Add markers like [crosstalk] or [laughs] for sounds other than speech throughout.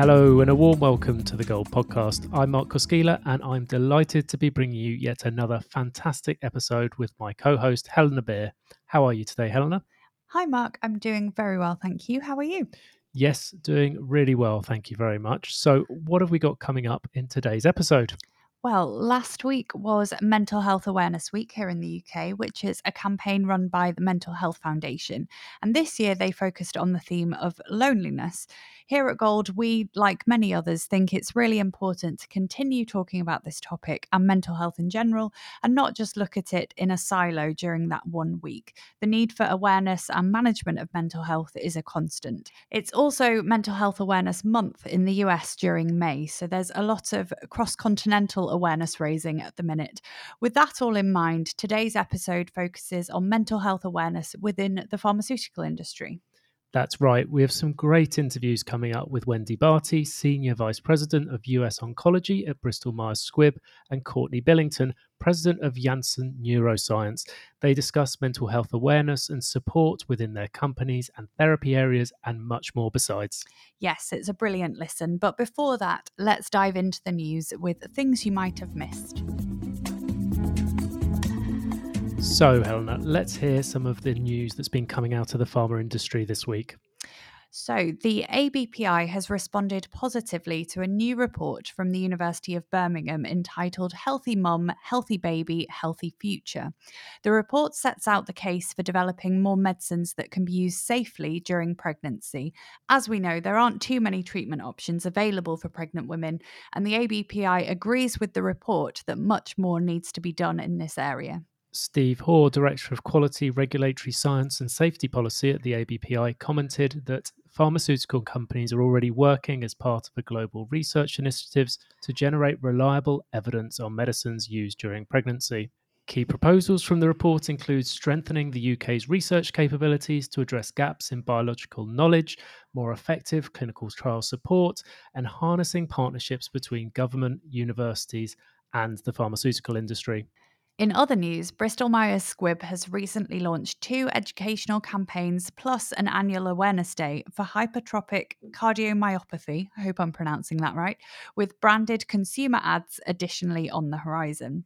Hello, and a warm welcome to the Gold Podcast. I'm Mark Koskila, and I'm delighted to be bringing you yet another fantastic episode with my co host, Helena Beer. How are you today, Helena? Hi, Mark. I'm doing very well, thank you. How are you? Yes, doing really well. Thank you very much. So, what have we got coming up in today's episode? Well, last week was Mental Health Awareness Week here in the UK, which is a campaign run by the Mental Health Foundation. And this year they focused on the theme of loneliness. Here at Gold, we, like many others, think it's really important to continue talking about this topic and mental health in general, and not just look at it in a silo during that one week. The need for awareness and management of mental health is a constant. It's also Mental Health Awareness Month in the US during May, so there's a lot of cross continental awareness raising at the minute. With that all in mind, today's episode focuses on mental health awareness within the pharmaceutical industry. That's right. We have some great interviews coming up with Wendy Bartie, Senior Vice President of US Oncology at Bristol Myers Squibb, and Courtney Billington, President of Janssen Neuroscience. They discuss mental health awareness and support within their companies and therapy areas, and much more besides. Yes, it's a brilliant listen. But before that, let's dive into the news with things you might have missed. So, Helena, let's hear some of the news that's been coming out of the pharma industry this week. So, the ABPI has responded positively to a new report from the University of Birmingham entitled Healthy Mum, Healthy Baby, Healthy Future. The report sets out the case for developing more medicines that can be used safely during pregnancy. As we know, there aren't too many treatment options available for pregnant women, and the ABPI agrees with the report that much more needs to be done in this area. Steve Hoare, Director of Quality, Regulatory Science and Safety Policy at the ABPI, commented that pharmaceutical companies are already working as part of the global research initiatives to generate reliable evidence on medicines used during pregnancy. Key proposals from the report include strengthening the UK's research capabilities to address gaps in biological knowledge, more effective clinical trial support, and harnessing partnerships between government, universities, and the pharmaceutical industry. In other news, Bristol Myers Squibb has recently launched two educational campaigns plus an annual awareness day for hypertrophic cardiomyopathy. I hope I'm pronouncing that right, with branded consumer ads additionally on the horizon.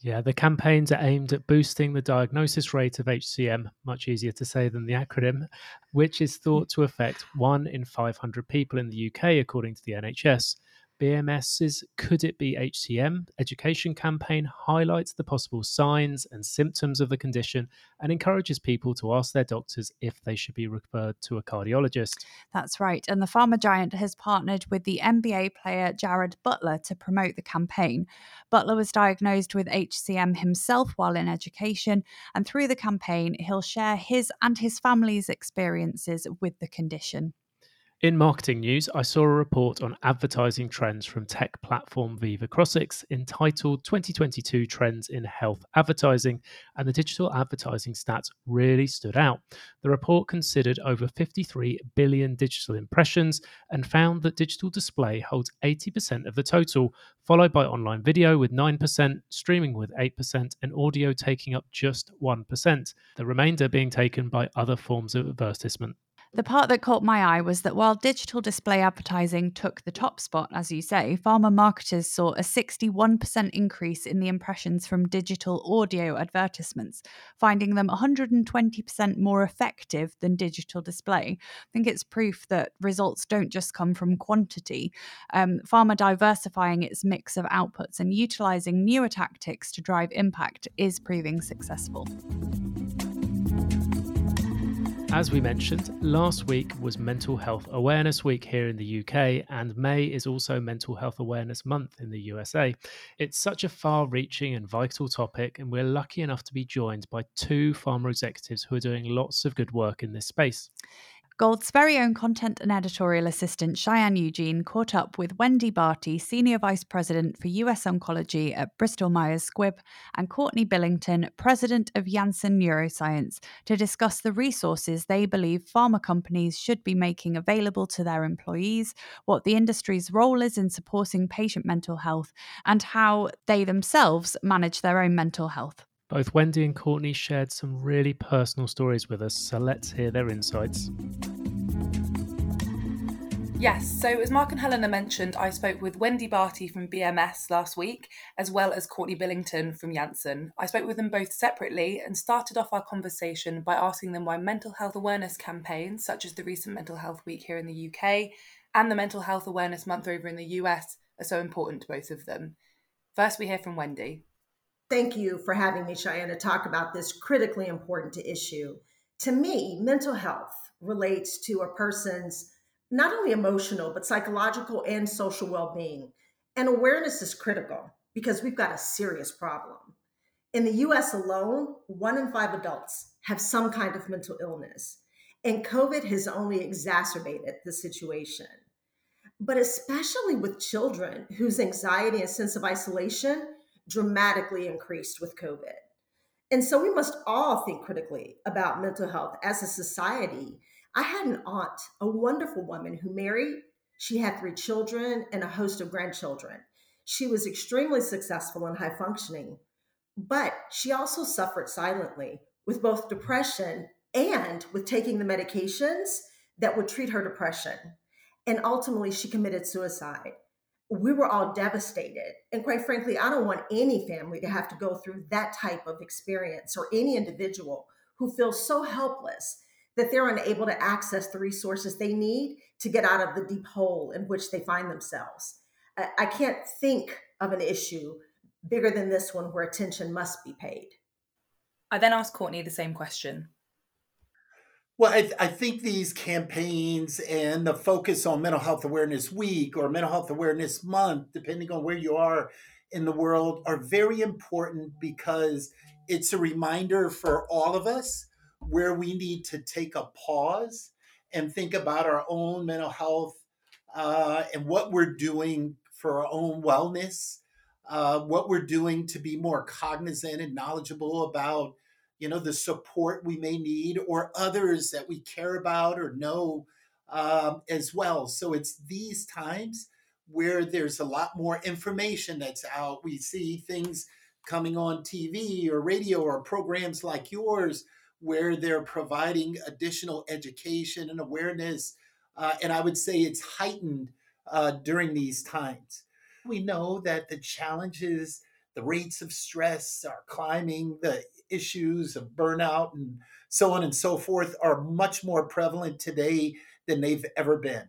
Yeah, the campaigns are aimed at boosting the diagnosis rate of HCM, much easier to say than the acronym, which is thought mm. to affect one in 500 people in the UK, according to the NHS. BMS's Could It Be HCM education campaign highlights the possible signs and symptoms of the condition and encourages people to ask their doctors if they should be referred to a cardiologist. That's right. And the pharma giant has partnered with the NBA player Jared Butler to promote the campaign. Butler was diagnosed with HCM himself while in education, and through the campaign, he'll share his and his family's experiences with the condition. In marketing news, I saw a report on advertising trends from tech platform Veeva Crossix entitled 2022 Trends in Health Advertising, and the digital advertising stats really stood out. The report considered over 53 billion digital impressions and found that digital display holds 80% of the total, followed by online video with 9%, streaming with 8%, and audio taking up just 1%, the remainder being taken by other forms of advertisement. The part that caught my eye was that while digital display advertising took the top spot, as you say, pharma marketers saw a 61% increase in the impressions from digital audio advertisements, finding them 120% more effective than digital display. I think it's proof that results don't just come from quantity. Um, pharma diversifying its mix of outputs and utilizing newer tactics to drive impact is proving successful. As we mentioned, last week was Mental Health Awareness Week here in the UK, and May is also Mental Health Awareness Month in the USA. It's such a far reaching and vital topic, and we're lucky enough to be joined by two pharma executives who are doing lots of good work in this space. Gold's very own content and editorial assistant, Cheyenne Eugene, caught up with Wendy Bartie, Senior Vice President for US Oncology at Bristol Myers Squibb, and Courtney Billington, President of Janssen Neuroscience, to discuss the resources they believe pharma companies should be making available to their employees, what the industry's role is in supporting patient mental health, and how they themselves manage their own mental health. Both Wendy and Courtney shared some really personal stories with us, so let's hear their insights. Yes, so as Mark and Helena mentioned, I spoke with Wendy Bartie from BMS last week, as well as Courtney Billington from Janssen. I spoke with them both separately and started off our conversation by asking them why mental health awareness campaigns, such as the recent Mental Health Week here in the UK and the Mental Health Awareness Month over in the US, are so important to both of them. First, we hear from Wendy. Thank you for having me, Cheyenne, to talk about this critically important issue. To me, mental health relates to a person's not only emotional, but psychological and social well being. And awareness is critical because we've got a serious problem. In the US alone, one in five adults have some kind of mental illness. And COVID has only exacerbated the situation. But especially with children whose anxiety and sense of isolation dramatically increased with COVID. And so we must all think critically about mental health as a society I had an aunt, a wonderful woman who married. She had three children and a host of grandchildren. She was extremely successful and high functioning, but she also suffered silently with both depression and with taking the medications that would treat her depression. And ultimately, she committed suicide. We were all devastated. And quite frankly, I don't want any family to have to go through that type of experience or any individual who feels so helpless that they're unable to access the resources they need to get out of the deep hole in which they find themselves. I can't think of an issue bigger than this one where attention must be paid. I then asked Courtney the same question. Well, I, I, think these campaigns and the focus on Mental Health Awareness Week or Mental Health Awareness Month, depending on where you are in the world, are very important because it's a reminder for all of us where we need to take a pause and think about our own mental health uh, and what we're doing for our own wellness, uh, what we're doing to be more cognizant and knowledgeable about, you know, the support we may need or others that we care about or know um, as well. So it's these times where there's a lot more information that's out. We see things coming on TV or radio or programs like yours where they're providing additional education and awareness. Uh, and I would say it's heightened uh, during these times. We know that the challenges, the rates of stress are climbing, the issues of burnout and so on and so forth are much more prevalent today than they've ever been.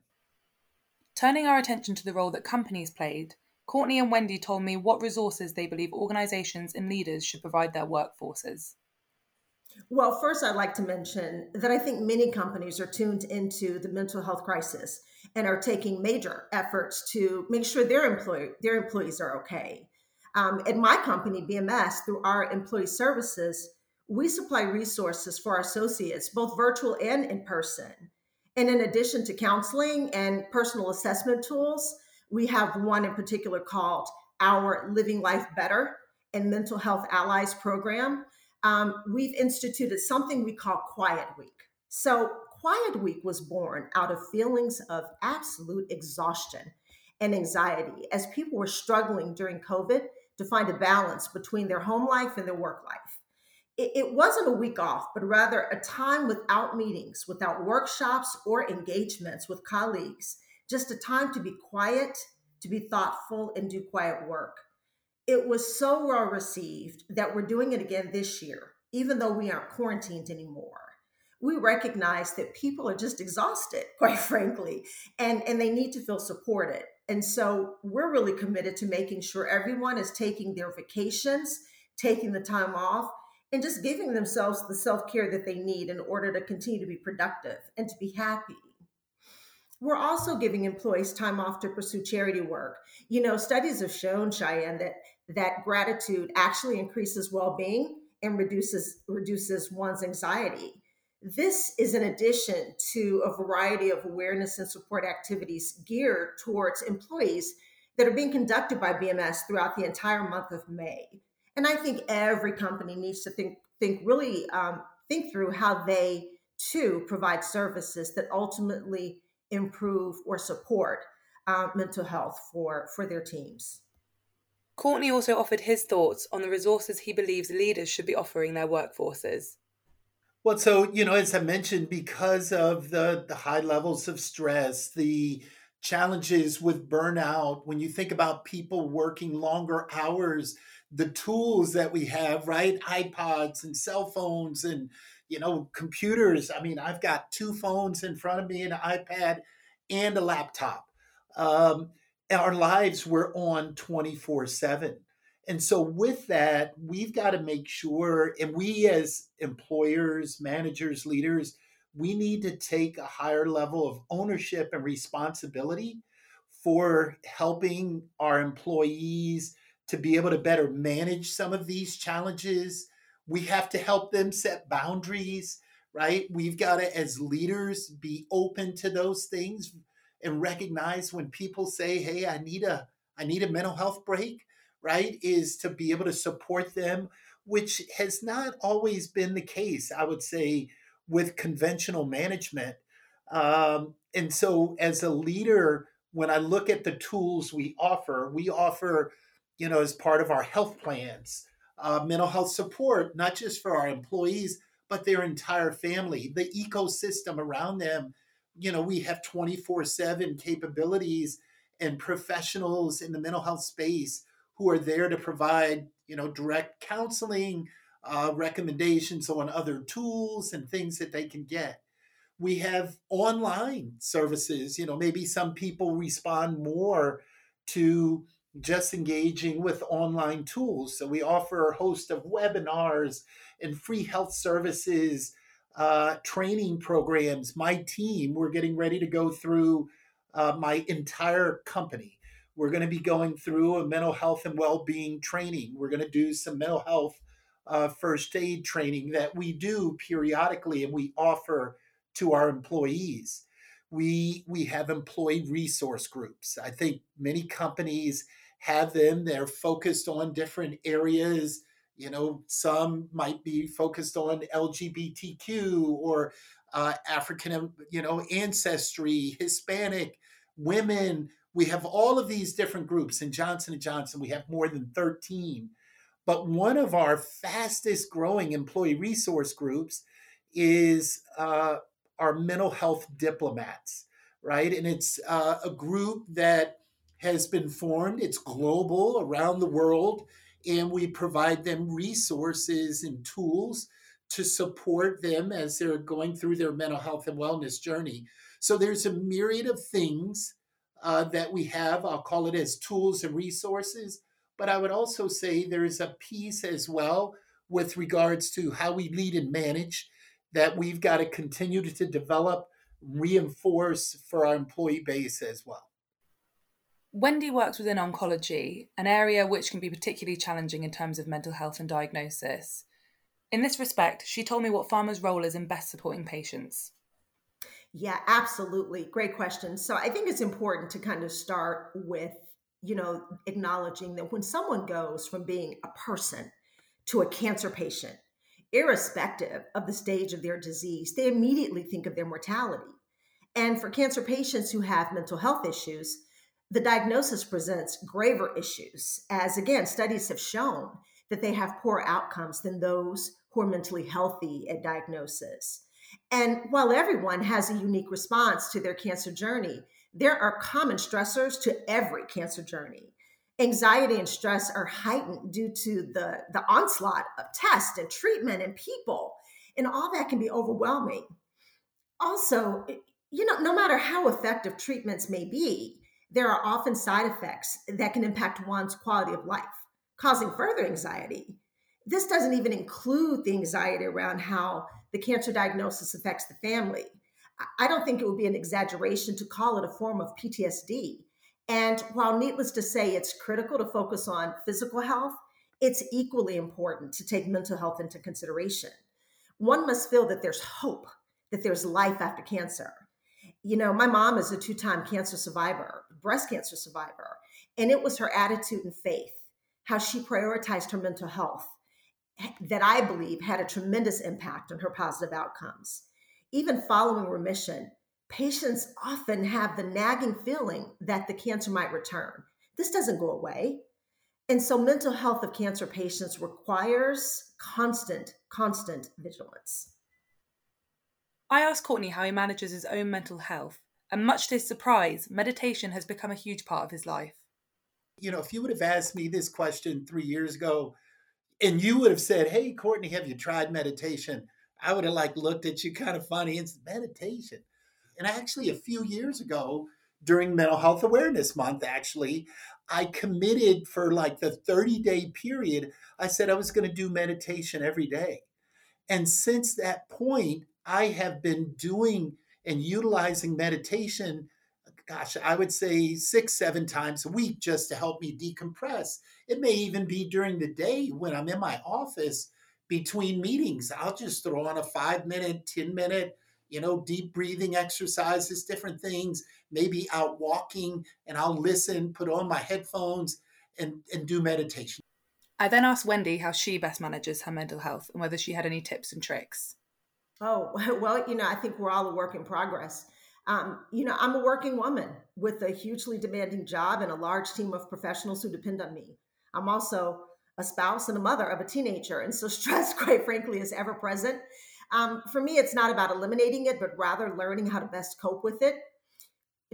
Turning our attention to the role that companies played, Courtney and Wendy told me what resources they believe organizations and leaders should provide their workforces. Well, first, I'd like to mention that I think many companies are tuned into the mental health crisis and are taking major efforts to make sure their employee their employees are okay. Um, at my company, BMS, through our employee services, we supply resources for our associates, both virtual and in person. And in addition to counseling and personal assessment tools, we have one in particular called our Living Life Better and Mental Health Allies program um, we've instituted something we call Quiet Week. So, Quiet Week was born out of feelings of absolute exhaustion and anxiety as people were struggling during COVID to find a balance between their home life and their work life. It, it wasn't a week off, but rather a time without meetings, without workshops or engagements with colleagues, just a time to be quiet, to be thoughtful, and do quiet work it was so well received that we're doing it again this year, even though we aren't quarantined anymore. We recognize that people are just exhausted, [laughs] quite frankly, and, and they need to feel supported. And so we're really committed to making sure everyone is taking their vacations, taking the time off, and just giving themselves the self care that they need in order to continue to be productive and to be happy. We're also giving employees time off to pursue charity work. You know, studies have shown, Cheyenne, that that gratitude actually increases well-being and reduces reduces one's anxiety. This is in addition to a variety of awareness and support activities geared towards employees that are being conducted by BMS throughout the entire month of May. And I think every company needs to think think really um, think through how they too provide services that ultimately improve or support uh, mental health for for their teams. Courtney also offered his thoughts on the resources he believes leaders should be offering their workforces. Well, so, you know, as I mentioned, because of the, the high levels of stress, the challenges with burnout, when you think about people working longer hours, the tools that we have, right? iPods and cell phones and you know computers. I mean, I've got two phones in front of me, an iPad and a laptop. Um, our lives were on 24 7. And so, with that, we've got to make sure, and we as employers, managers, leaders, we need to take a higher level of ownership and responsibility for helping our employees to be able to better manage some of these challenges. We have to help them set boundaries, right? We've got to, as leaders, be open to those things and recognize when people say, "Hey, I need a I need a mental health break." Right? Is to be able to support them, which has not always been the case. I would say with conventional management. Um, and so, as a leader, when I look at the tools we offer, we offer, you know, as part of our health plans, uh, mental health support, not just for our employees, but their entire family, the ecosystem around them. You know, we have 24 7 capabilities and professionals in the mental health space who are there to provide, you know, direct counseling, uh, recommendations on other tools and things that they can get. We have online services. You know, maybe some people respond more to just engaging with online tools. So we offer a host of webinars and free health services, uh, training programs. My team, we're getting ready to go through uh, my entire company. We're going to be going through a mental health and well being training. We're going to do some mental health uh, first aid training that we do periodically and we offer to our employees. We, we have employee resource groups. I think many companies have them. They're focused on different areas. You know, some might be focused on LGBTQ or uh, African, you know, ancestry, Hispanic, women. We have all of these different groups. In Johnson Johnson, we have more than 13 but one of our fastest growing employee resource groups is uh, our mental health diplomats, right? And it's uh, a group that has been formed, it's global around the world, and we provide them resources and tools to support them as they're going through their mental health and wellness journey. So there's a myriad of things uh, that we have, I'll call it as tools and resources but I would also say there's a piece as well with regards to how we lead and manage that we've got to continue to develop, reinforce for our employee base as well. Wendy works within oncology, an area which can be particularly challenging in terms of mental health and diagnosis. In this respect, she told me what pharma's role is in best supporting patients. Yeah, absolutely. Great question. So I think it's important to kind of start with you know, acknowledging that when someone goes from being a person to a cancer patient, irrespective of the stage of their disease, they immediately think of their mortality. And for cancer patients who have mental health issues, the diagnosis presents graver issues, as again, studies have shown that they have poor outcomes than those who are mentally healthy at diagnosis. And while everyone has a unique response to their cancer journey, there are common stressors to every cancer journey. Anxiety and stress are heightened due to the, the onslaught of tests and treatment and people, and all that can be overwhelming. Also, you know, no matter how effective treatments may be, there are often side effects that can impact one's quality of life, causing further anxiety. This doesn't even include the anxiety around how the cancer diagnosis affects the family I don't think it would be an exaggeration to call it a form of PTSD. And while needless to say, it's critical to focus on physical health, it's equally important to take mental health into consideration. One must feel that there's hope, that there's life after cancer. You know, my mom is a two time cancer survivor, breast cancer survivor, and it was her attitude and faith, how she prioritized her mental health, that I believe had a tremendous impact on her positive outcomes even following remission, patients often have the nagging feeling that the cancer might return. This doesn't go away. And so, mental health of cancer patients requires constant, constant vigilance. I asked Courtney how he manages his own mental health And much to his surprise, meditation has become a huge part of his life. You know, if you would have asked me this question three years ago, and you would have said, Hey, Courtney, have you tried meditation? I would have like looked at you kind of funny. It's meditation. And actually, a few years ago, during Mental Health Awareness Month, actually, I committed for like the 30 day period. I said I was going to do meditation every day. And since that point, I have been doing and utilizing meditation, gosh, I would say six, seven times a week just to help me decompress. It may even be during the day when I'm in my office between meetings. I'll just throw on a five minute, 10 minute, you know, deep breathing exercises, different things, maybe out walking, and I'll listen, put on my headphones, and, and do meditation. I then asked Wendy how she best manages her mental health and whether she had any tips and tricks. Oh, [laughs] well, you know, I think we're all a work in progress. Um, you know, I'm a working woman with a hugely demanding job and a large team of professionals who depend on me. I'm also a spouse and a mother of a teenager. And so [laughs] stress, quite frankly, is ever present. Um, for me, it's not about eliminating it, but rather learning how to best cope with it.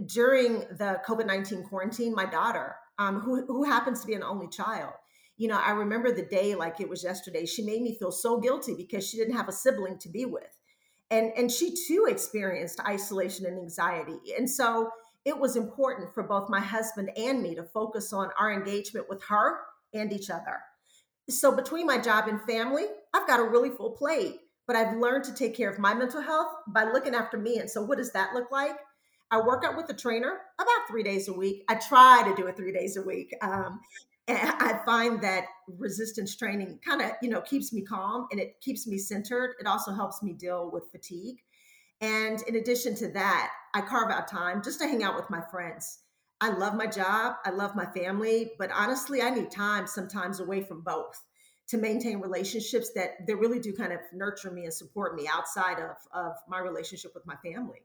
During the COVID 19 quarantine, my daughter, um, who, who happens to be an only child, you know, I remember the day like it was yesterday. She made me feel so guilty because she didn't have a sibling to be with. And, and she too experienced isolation and anxiety. And so it was important for both my husband and me to focus on our engagement with her and each other. So between my job and family, I've got a really full plate, but I've learned to take care of my mental health by looking after me. And so what does that look like? I work out with a trainer about three days a week. I try to do it three days a week. Um, and [laughs] I find that resistance training kind of, you know, keeps me calm and it keeps me centered. It also helps me deal with fatigue. And in addition to that, I carve out time just to hang out with my friends. I love my job, I love my family, but honestly, I need time sometimes away from both to maintain relationships that that really do kind of nurture me and support me outside of of my relationship with my family.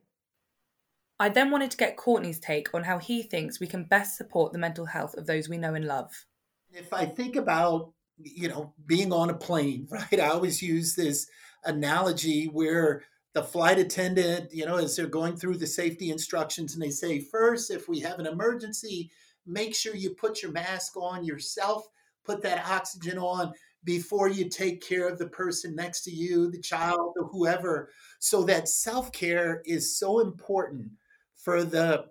I then wanted to get Courtney's take on how he thinks we can best support the mental health of those we know and love. If I think about, you know, being on a plane, [laughs] right? I always use this analogy where the flight attendant, you know, as they're going through the safety instructions and they say, first, if we have an emergency, make sure you put your mask on yourself, put that oxygen on before you take care of the person next to you, the child, or whoever. So that self-care is so important for the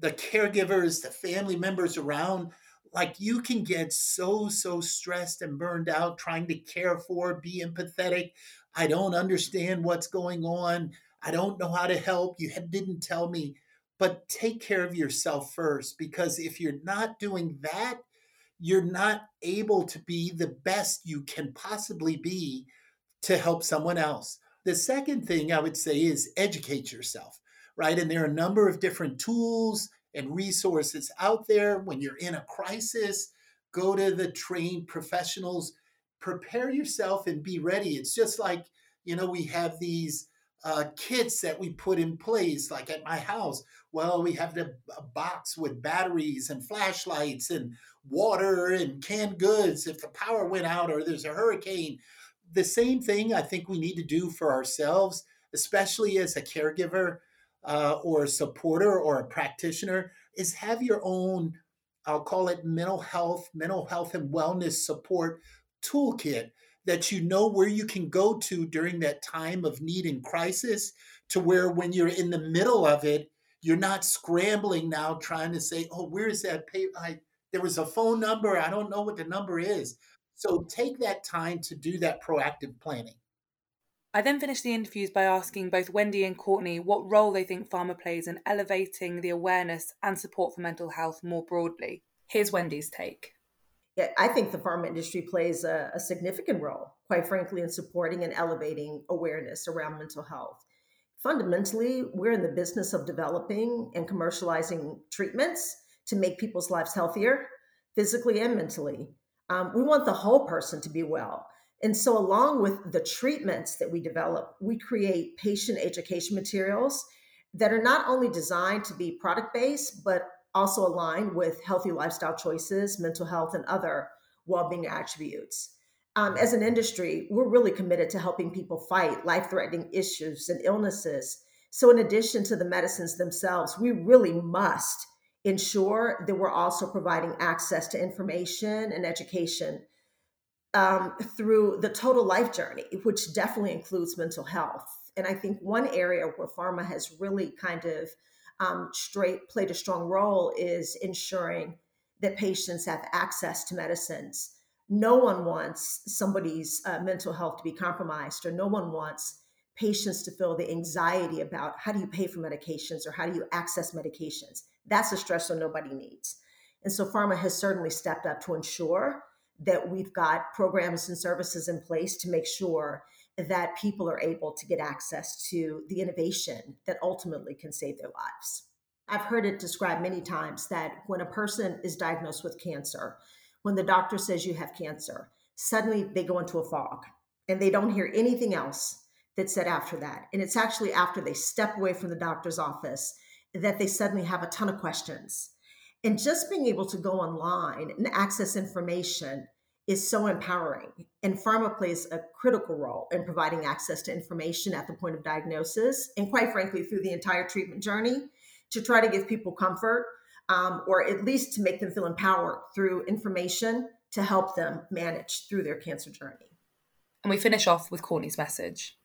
the caregivers, the family members around. Like you can get so, so stressed and burned out trying to care for, be empathetic, I don't understand what's going on. I don't know how to help. You didn't tell me. But take care of yourself first because if you're not doing that, you're not able to be the best you can possibly be to help someone else. The second thing I would say is educate yourself, right? And there are a number of different tools and resources out there. When you're in a crisis, go to the trained professionals prepare yourself and be ready. It's just like, you know, we have these uh, kits that we put in place, like at my house. Well, we have the a box with batteries and flashlights and water and canned goods if the power went out or there's a hurricane. The same thing I think we need to do for ourselves, especially as a caregiver uh, or a supporter or a practitioner, is have your own, I'll call it mental health, mental health and wellness support toolkit that you know where you can go to during that time of need and crisis to where when you're in the middle of it you're not scrambling now trying to say oh where's that pay I, there was a phone number i don't know what the number is so take that time to do that proactive planning I then finished the interviews by asking both Wendy and Courtney what role they think pharma plays in elevating the awareness and support for mental health more broadly. Here's Wendy's take. I think the pharma industry plays a, a, significant role, quite frankly, in supporting and elevating awareness around mental health. Fundamentally, we're in the business of developing and commercializing treatments to make people's lives healthier, physically and mentally. Um, we want the whole person to be well. And so, along with the treatments that we develop, we create patient education materials that are not only designed to be product based, but also align with healthy lifestyle choices, mental health, and other well being attributes. Um, as an industry, we're really committed to helping people fight life threatening issues and illnesses So, in addition to the medicines themselves, we really must ensure that we're also providing access to information and education um, through the total life journey, which definitely includes mental health. And I think one area where pharma has really kind of um, straight played a strong role is ensuring that patients have access to medicines. No one wants somebody's uh, mental health to be compromised, or no one wants patients to feel the anxiety about how do you pay for medications or how do you access medications. That's a stressor nobody needs. And so pharma has certainly stepped up to ensure that we've got programs and services in place to make sure that people are able to get access to the innovation that ultimately can save their lives. I've heard it described many times that when a person is diagnosed with cancer, when the doctor says you have cancer, suddenly they go into a fog and they don't hear anything else that's said after that. And it's actually after they step away from the doctor's office that they suddenly have a ton of questions. And just being able to go online and access information is so empowering. And pharma plays a critical role in providing access to information at the point of diagnosis, and quite frankly, through the entire treatment journey to try to give people comfort um, or at least to make them feel empowered through information to help them manage through their cancer journey. And we finish off with Courtney's message.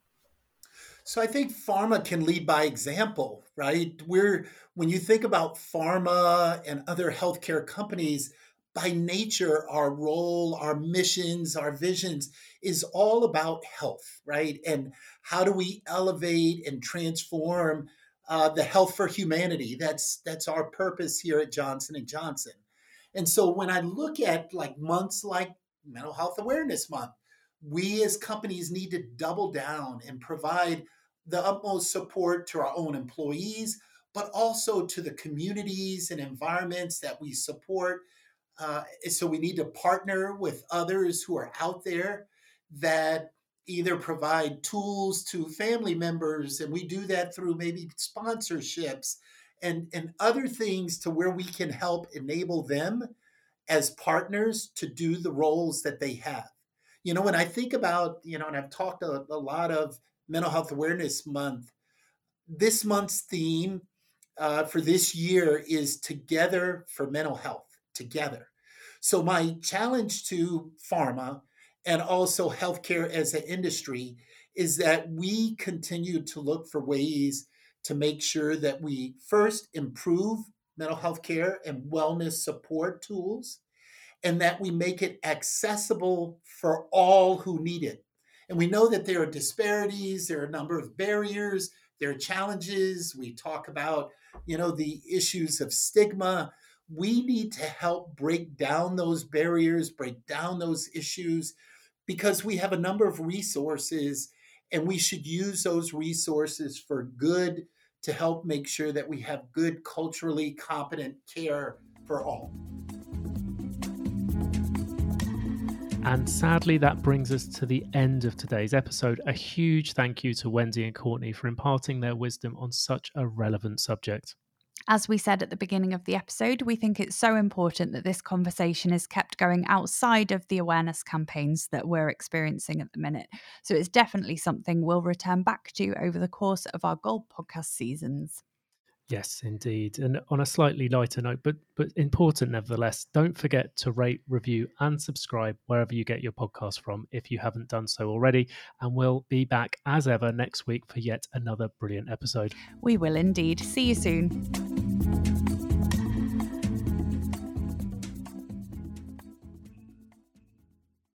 So I think pharma can lead by example, right? We're when you think about pharma and other healthcare companies, by nature, our role, our missions, our visions is all about health, right? And how do we elevate and transform uh, the health for humanity? That's that's our purpose here at Johnson and Johnson. And so when I look at like months like Mental Health Awareness Month, we as companies need to double down and provide the utmost support to our own employees, but also to the communities and environments that we support. Uh, so we need to partner with others who are out there that either provide tools to family members, and we do that through maybe sponsorships and, and other things to where we can help enable them as partners to do the roles that they have. You know, when I think about, you know, and I've talked a, a lot of Mental Health Awareness Month. This month's theme uh, for this year is Together for Mental Health, together. So, my challenge to pharma and also healthcare as an industry is that we continue to look for ways to make sure that we first improve mental health care and wellness support tools and that we make it accessible for all who need it and we know that there are disparities, there are a number of barriers, there are challenges. We talk about, you know, the issues of stigma. We need to help break down those barriers, break down those issues, because we have a number of resources and we should use those resources for good to help make sure that we have good culturally competent care for all. And sadly, that brings us to the end of today's episode. A huge thank you to Wendy and Courtney for imparting their wisdom on such a relevant subject. As we said at the beginning of the episode, we think it's so important that this conversation is kept going outside of the awareness campaigns that we're experiencing at the minute. So it's definitely something we'll return back to over the course of our Gold podcast seasons. Yes, indeed. And on a slightly lighter note, but but important nevertheless, don't forget to rate, review, and subscribe wherever you get your podcast from if you haven't done so already. And we'll be back as ever next week for yet another brilliant episode. We will indeed. See you soon.